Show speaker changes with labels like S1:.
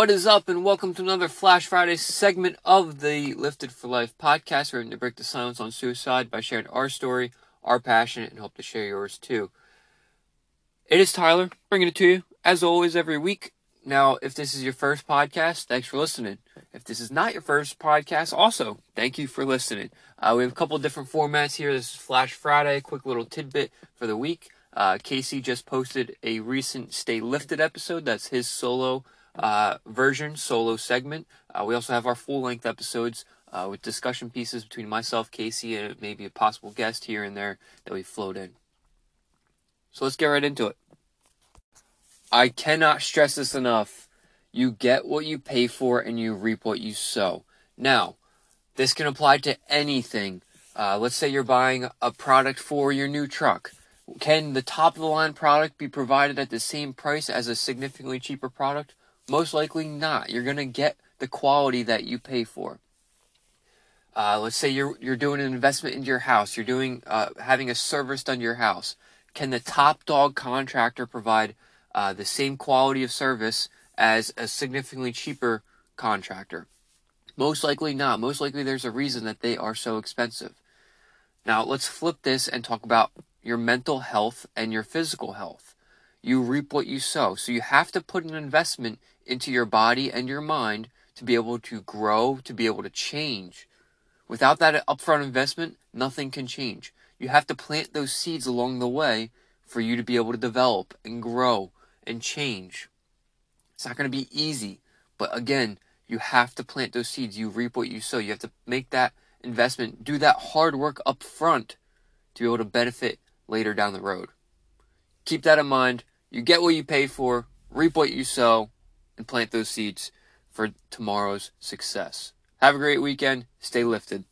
S1: What is up, and welcome to another Flash Friday segment of the Lifted for Life podcast. We're going to break the silence on suicide by sharing our story, our passion, and hope to share yours too. It is Tyler bringing it to you, as always, every week. Now, if this is your first podcast, thanks for listening. If this is not your first podcast, also, thank you for listening. Uh, we have a couple different formats here. This is Flash Friday, quick little tidbit for the week. Uh, Casey just posted a recent Stay Lifted episode. That's his solo uh, version, solo segment. Uh, we also have our full length episodes uh, with discussion pieces between myself, Casey, and maybe a possible guest here and there that we float in. So let's get right into it. I cannot stress this enough. You get what you pay for and you reap what you sow. Now, this can apply to anything. Uh, let's say you're buying a product for your new truck. Can the top of the line product be provided at the same price as a significantly cheaper product? Most likely not. You're going to get the quality that you pay for. Uh, let's say you're you're doing an investment into your house. You're doing uh, having a service done to your house. Can the top dog contractor provide uh, the same quality of service as a significantly cheaper contractor? Most likely not. Most likely there's a reason that they are so expensive. Now let's flip this and talk about your mental health and your physical health. You reap what you sow. So you have to put an investment into your body and your mind to be able to grow, to be able to change. Without that upfront investment, nothing can change. You have to plant those seeds along the way for you to be able to develop and grow and change. It's not going to be easy, but again, you have to plant those seeds. You reap what you sow. You have to make that investment, do that hard work up front to be able to benefit later down the road. Keep that in mind. You get what you pay for, reap what you sow, and plant those seeds for tomorrow's success. Have a great weekend. Stay lifted.